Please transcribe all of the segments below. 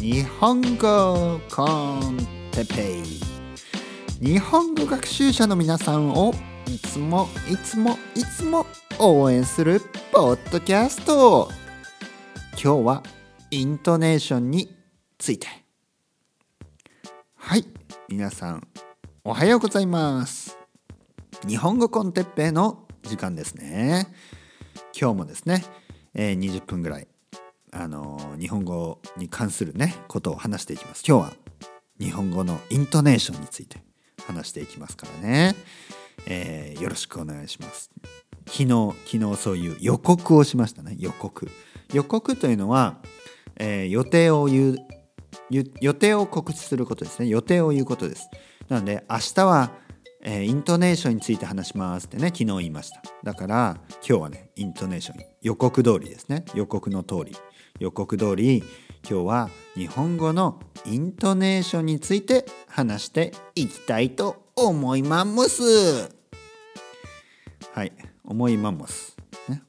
日本語コンテペイ。日本語学習者の皆さんをいつもいつもいつも応援するポッドキャスト。今日はイントネーションについて。はい。皆さんおはようございます。日本語コンテッペイの時間ですね。今日もですね、えー、20分ぐらいあの、日本語に関するねことを話していきます。今日は日本語のイントネーションについて話していきますからね、えー、よろしくお願いします。昨日昨日そういう予告をしましたね。予告。予告というのは、えー、予定を言う予定を告知することですね。予定を言うことです。なので明日は、えー、イントネーションについて話しますってね昨日言いました。だから今日はねイントネーション予告通りですね。予告の通り。予告通り今日は日本語のイントネーションについて話していきたいと思います。はい思いマンモス、ね、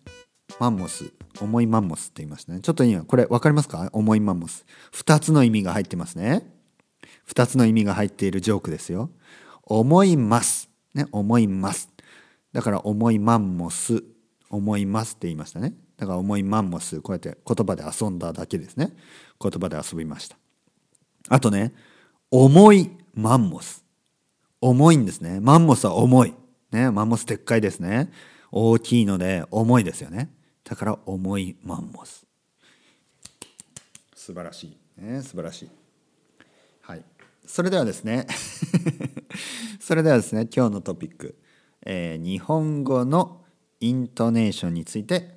マンモス。重いマンモスって言いましたね。ちょっと今これ分かりますか？重いマンモス。2つの意味が入ってますね。2つの意味が入っているジョークですよ。思います。ね思います。だから重いマンモス。思いますって言いましたね。だから重いマンモスこうやって言葉で遊んだだけですね。言葉で遊びました。あとね重いマンモス。重いんですね。マンモスは重い。ねマンモスでっかいですね。大きいので重いですよね。だから重いマンモス。素晴らしい。ね素晴らしい。はい。それではですね。それではですね今日のトピック、えー、日本語のイントネーションについて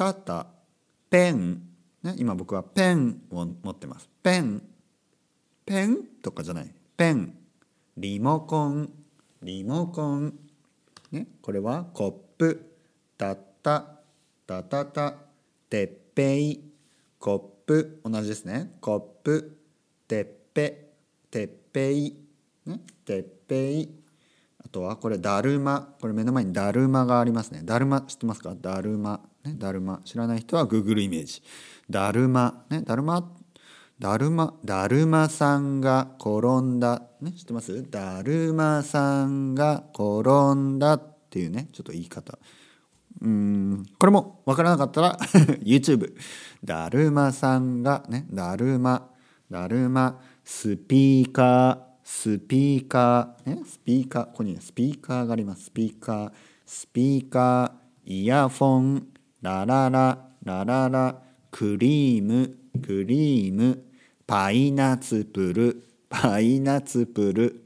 タタペンね今僕はペンを持ってます。ペンペンとかじゃない。ペン。リモコン。リモコン。ねこれはコップ。タッタタタタてっぺい。コップ。同じですね。コップ。てっぺ。てっぺい。ねてっぺい。あとはこれだるま。これ目の前にだるまがありますね。だるま知ってますか？だるま。ねだるま。知らない人はグーグルイメージ。だるま。ねだるま？だるま？だるまさんが転んだ。ね知ってます？だるまさんが転んだっていうねちょっと言い方。うん。これもわからなかったら YouTube だるまさんがねだるま。だるま。スピーカー。スピーカー。ねスピーカー。ここにスピーカーがあります。スピーカー。スピーカー。イヤフォン。ララララララクリームクリームパイナツプルパイナツプル。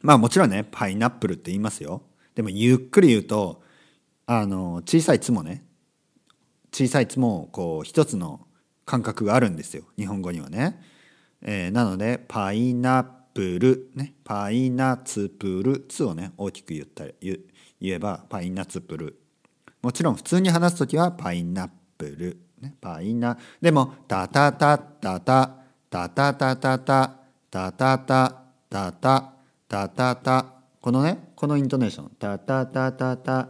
まあもちろんねパイナップルって言いますよ。でもゆっくり言うとあの小さい「つ」もね小さい「つ」もこう一つの感覚があるんですよ。日本語にはね。えー、なのでパイナップル、ね、パイナツプル「つ」をね大きく言ったり言えばパイナツプル。もちろん普通に話す時はパイナップル、ね、パイナでもタタタタタタタタタタタタタタタタタタこのねこのイントネーション。タタタタタ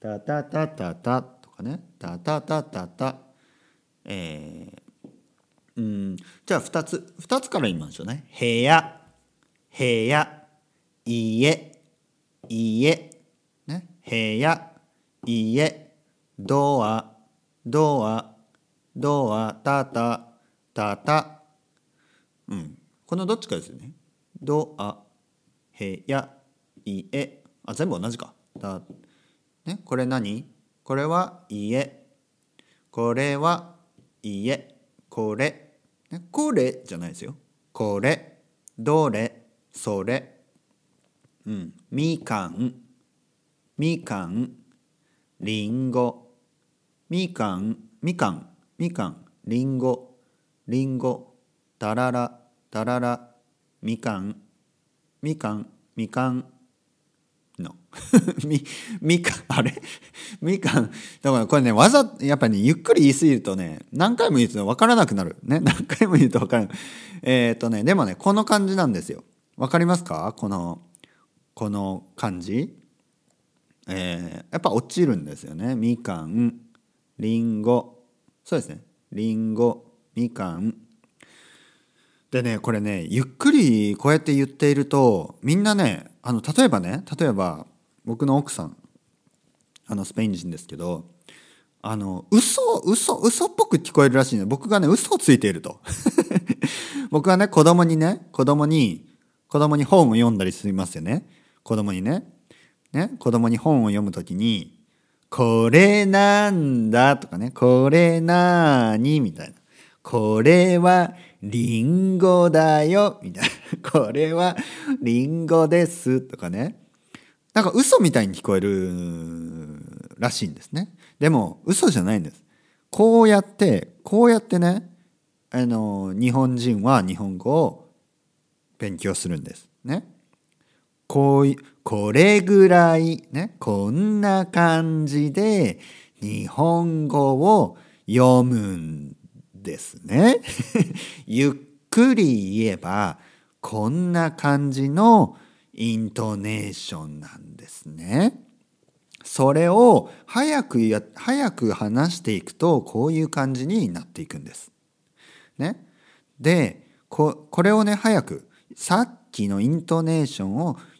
タタタタタとかね。タタタタタえー、うんじゃあ2つ2つから言いましょうね。部屋部屋家家。ね部屋。家ドアドアドアタタタタうんこのどっちかですよねドア部屋家あ全部同じかタね、これ何？これは家。これは家。これ。ね、これじゃないですよ。これ。どれ。それ。うん。みかん。みかん。りんごみかん。みかん。みかん。りんごりんごたららたららみかん。みかん。みかん。の。みみかん。あれ？みかん。だからこれねわざやっぱり、ね、ゆっくり言い過ぎるとね何回も言うと分からなくなる。ね？何回も言うと分からない。えっ、ー、とねでもねこの感じなんですよ。分かりますか？このこの感じ？えー、やっぱ落ちるんですよね。みかんりんご。そうですね。りんごみかん。でねこれねゆっくりこうやって言っているとみんなねあの例えばね例えば僕の奥さんあのスペイン人ですけどあの嘘嘘嘘っぽく聞こえるらしいね僕がね嘘をついていると。僕はね子供にね子供に子供に本を読んだりしますよね。子供にね。ね、子供に本を読むときに、これなんだとかね、これなーにみたいな。これはリンゴだよみたいな。これはリンゴですとかね。なんか嘘みたいに聞こえるらしいんですね。でも嘘じゃないんです。こうやって、こうやってね、あの、日本人は日本語を勉強するんです。ね。こうこれぐらい、ね、こんな感じで日本語を読むんですね。ゆっくり言えばこんな感じのイントネーションなんですね。それを早くや、早く話していくとこういう感じになっていくんです。ね。で、ここれをね、早く、さっきのイントネーションを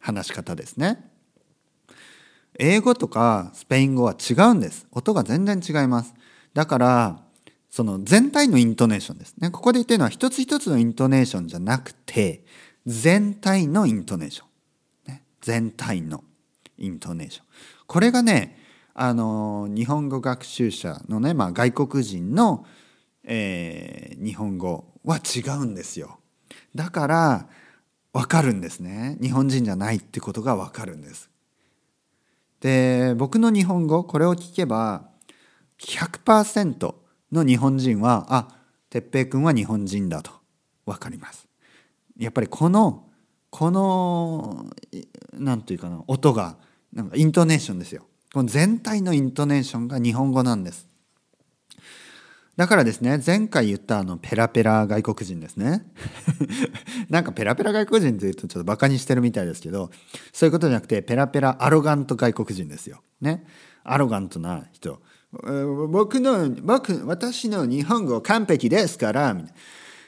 話し方ですね。英語とかスペイン語は違うんです。音が全然違います。だから、その全体のイントネーションですね。ここで言ってるのは一つ一つのイントネーションじゃなくて、全体のイントネーション。ね、全体のイントネーション。これがね、あの、日本語学習者のね、まあ外国人の、えー、日本語は違うんですよ。だから、分かるんですね。日本人じゃないってことが分かるんです。で僕の日本語これを聞けば100%の日本人はあ哲平君は日本人だと分かります。やっぱりこのこの何て言うかな音がなんかイントネーションですよ。この全体のイントネーションが日本語なんです。だからですね前回言ったあのペラペラ外国人ですね。なんかペラペラ外国人って言うとちょっとバカにしてるみたいですけど、そういうことじゃなくて、ペラペラアロガント外国人ですよ。ね。アロガントな人。僕の、僕、私の日本語完璧ですから、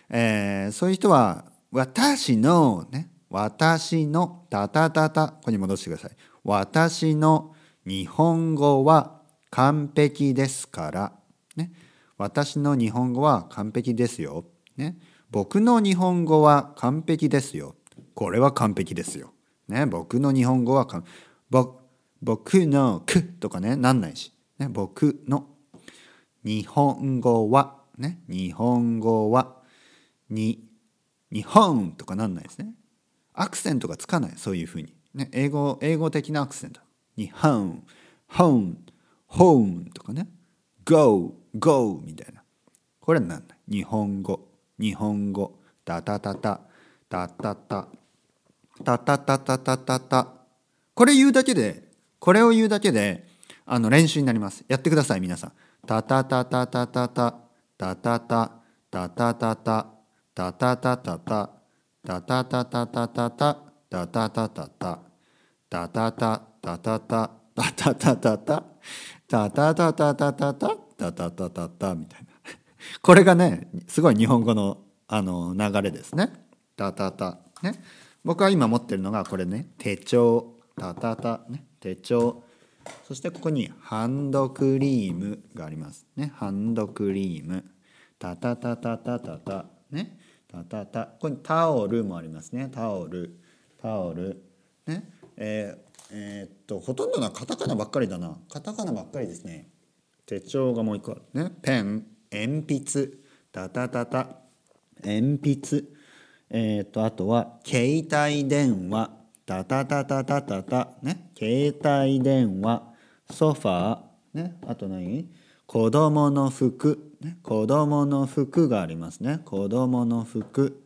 えー、そういう人は、私の、ね。私の、たたたた、ここに戻してください。私の日本語は完璧ですから。ね。私の日本語は完璧ですよ。ね。僕の日本語は完璧ですよ。これは完璧ですよ。ね、僕の日本語は完僕僕のくとかね、なんないし。ね、僕の日本語は、ね、日本語は、に、日本とかなんないですね。アクセントがつかない、そういうふうに。ね、英語、英語的なアクセント。日本、本、本とかね。go, go みたいな。これはなんない。日本語。日本語。タタタタ。タタタ。タタタタタタ。タこれ言うだけでこれを言うだけであの練習になります。やってください皆さん。タタタタタタタ。タタタ。タタタタ。タタタタタ。タタタタタタ。タタタタタ。タタタタタタ。タタタタタタ。タタタタタタタ。タタタタみたタタ。これがねすごい日本語のあの流れですね。タタタ。ね。僕は今持ってるのがこれね。手帳。タタタ。ね。手帳。そしてここにハンドクリームがあります。ね。ハンドクリーム。タタタタタタタ。ね。タタタ。これタオルもありますね。タオル。タオル。ね。えーえーっとほとんどのカタカナばっかりだな。カタカナばっかりですね。手帳がもう一個ある。ね。ペン。鉛筆。タタタタ。鉛筆。えーっとあとは携帯電話。タタタタタタタ。ね。携帯電話。ソファー。ね。あと何？子供の服、ね、子供の服がありますね。子供の服。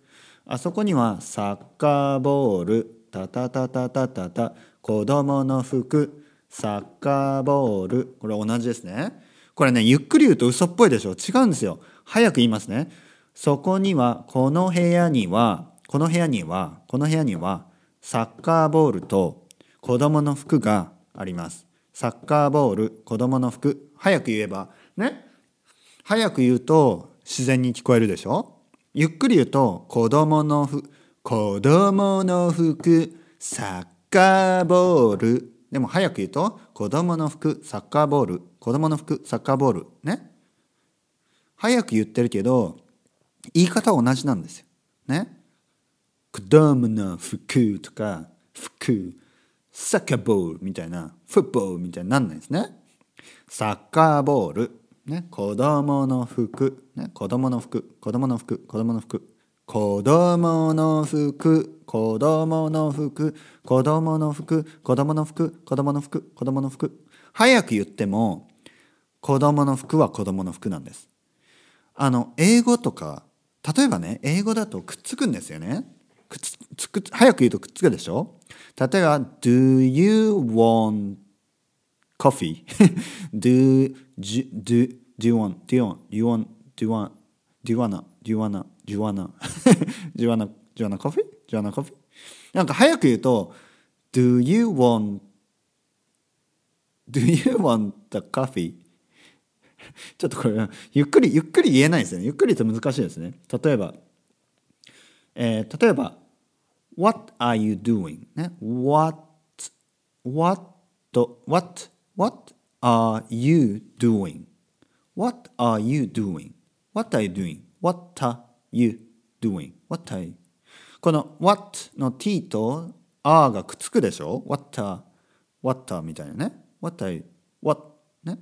あそこにはサッカーボール。タタタタタタタ。子供の服。サッカーボール。これ同じですね。これねゆっくり言うと嘘っぽいでしょ。違うんですよ。早く言いますね。そこにはこの部屋にはこの部屋にはこの部屋にはサッカーボールと子供の服があります。サッカーボール子供の服。早く言えば。ね。早く言うと自然に聞こえるでしょ。ゆっくり言うと子供の服子供の服サッカーボールでも早く言うと子供の服サッカーボール。子供の服サッカーボール。ね。早く言ってるけど言い方は同じなんですよ。ね。子供の服とか服サッカーボールみたいなフットボールみたいになんないです。ね。サッカーボール。ね。子供の服。ね。子供の服。子供の服。子供の服。子供の服子供の服子供の服子供の服子供の服子供の服。早く言っても子供の服は子供の服なんです。あの英語とか例えばね英語だとくっつくんですよね。くっつく早く言うとくっつくでしょ？例えば Do you want coffee? do, do, do, do you want, do you want, do you want, do you want, do you wanna, do you wanna, do you wanna, do you wanna, do you wanna coffee? Do you wanna coffee? なんか早く言うと Do you want, do you want the coffee? ちょっとこれゆっくりゆっくり言えないですよねゆっくりと難しいですね例えば、えー、例えば What are you doing? ね What What What What are you doing? What are you doing? What are you doing? What are you doing? What are you? この What の T と R がくっつくでしょ ?What are What are みたいなね What are you? What? ね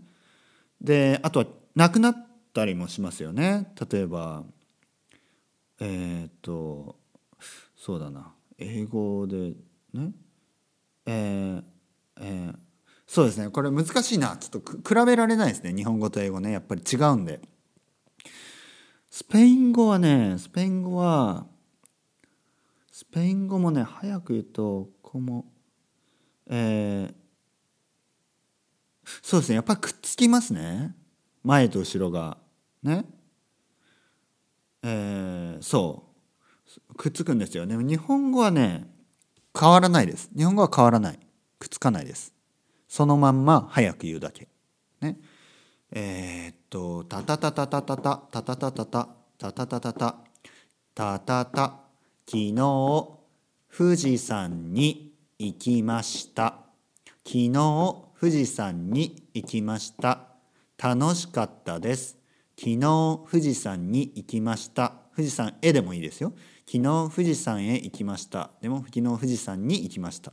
であとはなくなったりもしますよね例えばえっ、とそうだな英語でねえー、えー、そうですねこれ難しいなちょっと比べられないですね日本語と英語ねやっぱり違うんでスペイン語はねスペイン語はスペイン語もね早く言うとこもえー、そうですねやっぱくっつきますね。前と後ろが。ね。えー、そう。くっつくんですよ。ね日本語はね変わらないです。日本語は変わらない。くっつかないです。そのまんま早く言うだけ。ね。えー、っと、たたたたたたた、たたたたた、たたたたた、たたた、昨日、富士山に行きました。昨日、富士山に行きました。楽しかったです。昨日、富士山に行きました。富士山へでもいいですよ。昨日、富士山へ行きました。でも、昨日、富士山に行きました。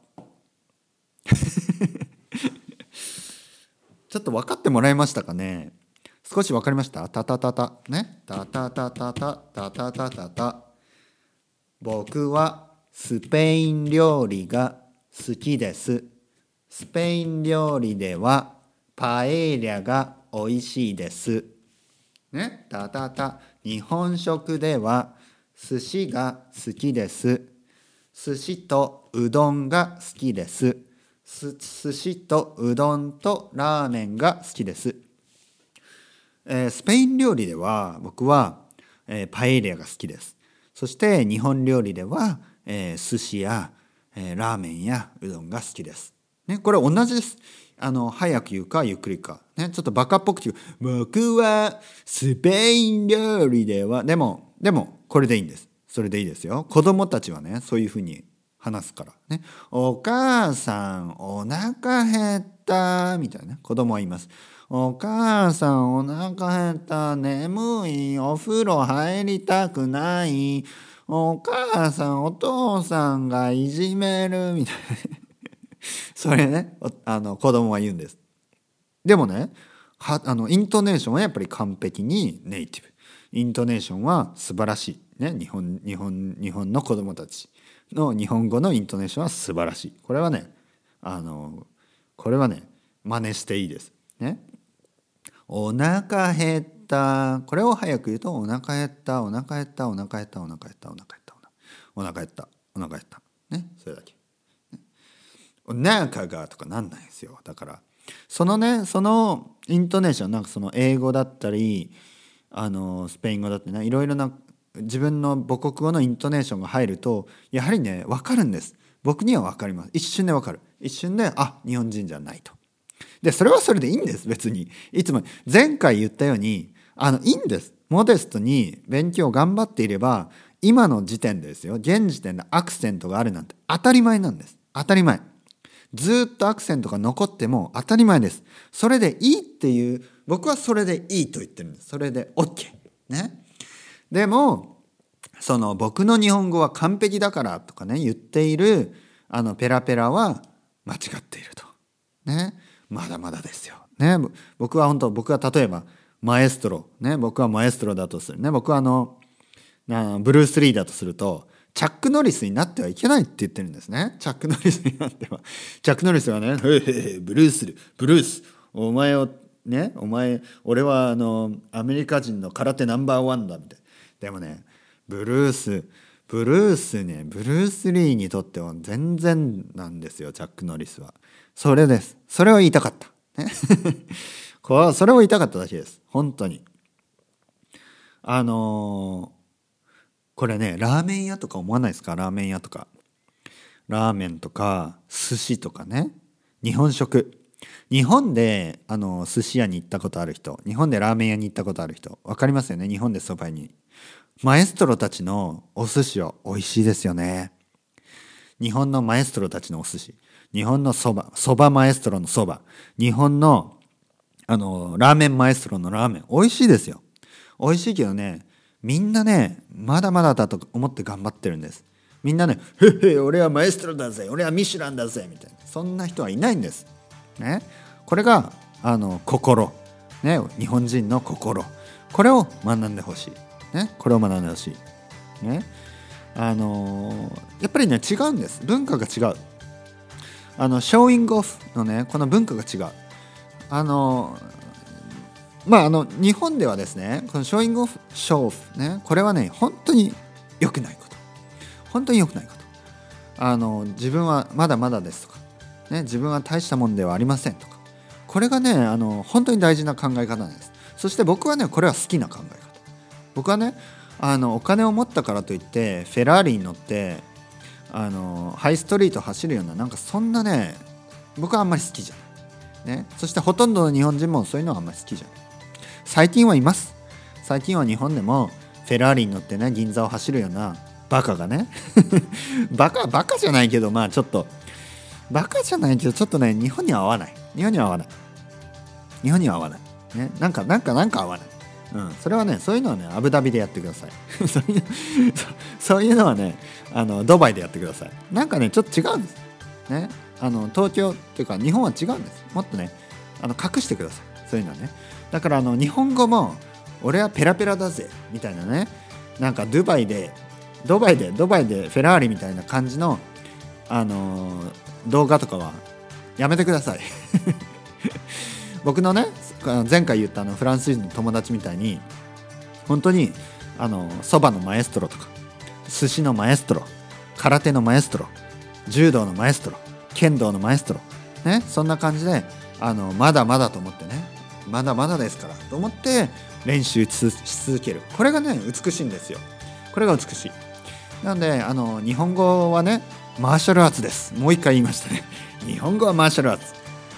ちょっと分かってもらえましたかね？少し分かりました？タタタタ。ね？タタタタタ。タタタタタ。僕はスペイン料理が好きです。スペイン料理ではパエリアが美味しいです。ね？タタタ。日本食では寿司が好きです。寿司とうどんが好きです。す寿司とうどんとラーメンが好きです。えー、スペイン料理では僕は、えー、パエリアが好きです。そして日本料理では、えー、寿司や、えー、ラーメンやうどんが好きです、ね、これ同じです。あの早く言うかゆっくりか、ね、ちょっとバカっぽく言う。僕はスペイン料理ではでもでもこれでいいんです。それでいいですよ。子供たちはねそういうふうに話すからね。お母さんお腹減った。みたいな。子供は言います。お母さんお腹減った。眠い。お風呂入りたくない。お母さんお父さんがいじめる。みたいなそれねあの子供は言うんです。でもねはあのイントネーションはやっぱり完璧にネイティブ。イントネーションは素晴らしい、ね、日本日本日本の子供たち。の日本語のイントネーションは素晴らしい。これはねあのこれはね真似していいです。ね、お腹減った。これを早く言うとお腹減ったお腹減ったお腹減ったお腹減ったお腹減ったお腹減ったお腹減った。ね。それだけ。お腹がとかなんないですよ。だからそのねそのイントネーションなんかその英語だったりあのスペイン語だってねいろいろな自分の母国語のイントネーションが入るとやはりね分かるんです。僕には分かります。一瞬で分かる。一瞬であ日本人じゃないと。でそれはそれでいいんです別に。いつも前回言ったようにあのいいんです。モデストに勉強を頑張っていれば今の時点ですよ。現時点でアクセントがあるなんて当たり前なんです。当たり前。ずっとアクセントが残っても当たり前です。それでいいっていう僕はそれでいいと言ってるんです。それで OK ね。でもその僕の日本語は完璧だからとかね言っているあのペラペラは間違っていると。ね。まだまだですよ。ね、僕は本当僕は例えばマエストロ、ね、僕はマエストロだとする、ね、僕はあのブルース・リーだとするとチャック・ノリスになってはいけないって言ってるんですね。チャック・ノリスになっては。チャック・ノリスはね、ブルース、ブルース、お前を、ね、お前、俺はあの、アメリカ人の空手ナンバーワンだ、みたいな。でもね、ブルース、ブルースね、ブルース・リーにとっては全然なんですよ、チャック・ノリスは。それです。それを言いたかった。ね、これそれを言いたかっただけです。本当に。あのー、これね、ラーメン屋とか思わないですか？ラーメン屋とか。ラーメンとか、寿司とかね。日本食。日本で、あの、寿司屋に行ったことある人、日本でラーメン屋に行ったことある人、わかりますよね？日本でそばに。マエストロたちのお寿司は美味しいですよね。日本のマエストロたちのお寿司。日本のそば、そばマエストロのそば、日本の、あの、ラーメンマエストロのラーメン、美味しいですよ。美味しいけどね、みんなね、まだまだだと思って頑張ってるんです。みんなね、へへ、俺はマエストロだぜ、俺はミシュランだぜ、みたいな。そんな人はいないんです。ね。これが、あの、心。ね、日本人の心。これを学んでほしい。ね。これを学んでほしい。ね。あのやっぱりね、違うんです。文化が違う。あのショーイングオフのねこの文化が違うあのまああの日本ではですねこのショーイングオフショーオフねこれはね本当に良くないこと本当に良くないことあの自分はまだまだですとか、ね、自分は大したもんではありませんとかこれがねあの本当に大事な考え方なんですそして僕はねこれは好きな考え僕はねあのお金を持ったからといってフェラーリに乗ってあのハイストリート走るようななんかそんなね僕はあんまり好きじゃない、ね、そしてほとんどの日本人もそういうのはあんまり好きじゃない。最近はいます。最近は日本でもフェラーリに乗ってね銀座を走るようなバカがね バカバカじゃないけどまあちょっとバカじゃないけどちょっとね日本には合わない。日本には合わない。日本には合わない。ね。なんかなんかなんか合わない。うん、それはねそういうのはねアブダビでやってください。そういうのはねあのドバイでやってください。なんかねちょっと違うんです。ね。あの東京っていうか日本は違うんです。もっとねあの隠してください。そういうのはね。だからあの日本語も俺はペラペラだぜ。みたいなね。なんかドバイでドバイでドバイでフェラーリみたいな感じのあの動画とかはやめてください。僕のね前回言ったあのフランス人の友達みたいに本当にあのそばのマエストロとか寿司のマエストロ空手のマエストロ柔道のマエストロ剣道のマエストロねそんな感じであのまだまだと思ってねまだまだですからと思って練習し続ける。これがね美しいんですよ。これが美しい。なのであの日本語はねマーシャルアーツです。もう一回言いましたね。日本語はマーシャルアーツ。